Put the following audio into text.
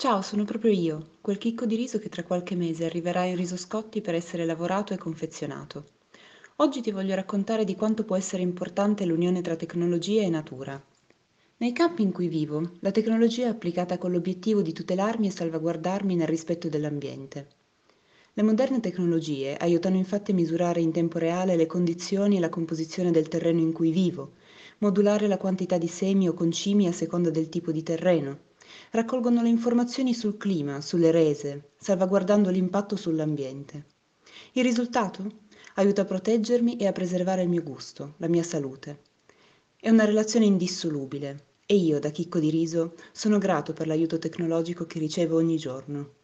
Ciao, sono proprio io, quel chicco di riso che tra qualche mese arriverà in risoscotti per essere lavorato e confezionato. Oggi ti voglio raccontare di quanto può essere importante l'unione tra tecnologia e natura. Nei campi in cui vivo, la tecnologia è applicata con l'obiettivo di tutelarmi e salvaguardarmi nel rispetto dell'ambiente. Le moderne tecnologie aiutano infatti a misurare in tempo reale le condizioni e la composizione del terreno in cui vivo, modulare la quantità di semi o concimi a seconda del tipo di terreno, raccolgono le informazioni sul clima, sulle rese, salvaguardando l'impatto sull'ambiente. Il risultato? Aiuta a proteggermi e a preservare il mio gusto, la mia salute. È una relazione indissolubile e io, da chicco di riso, sono grato per l'aiuto tecnologico che ricevo ogni giorno.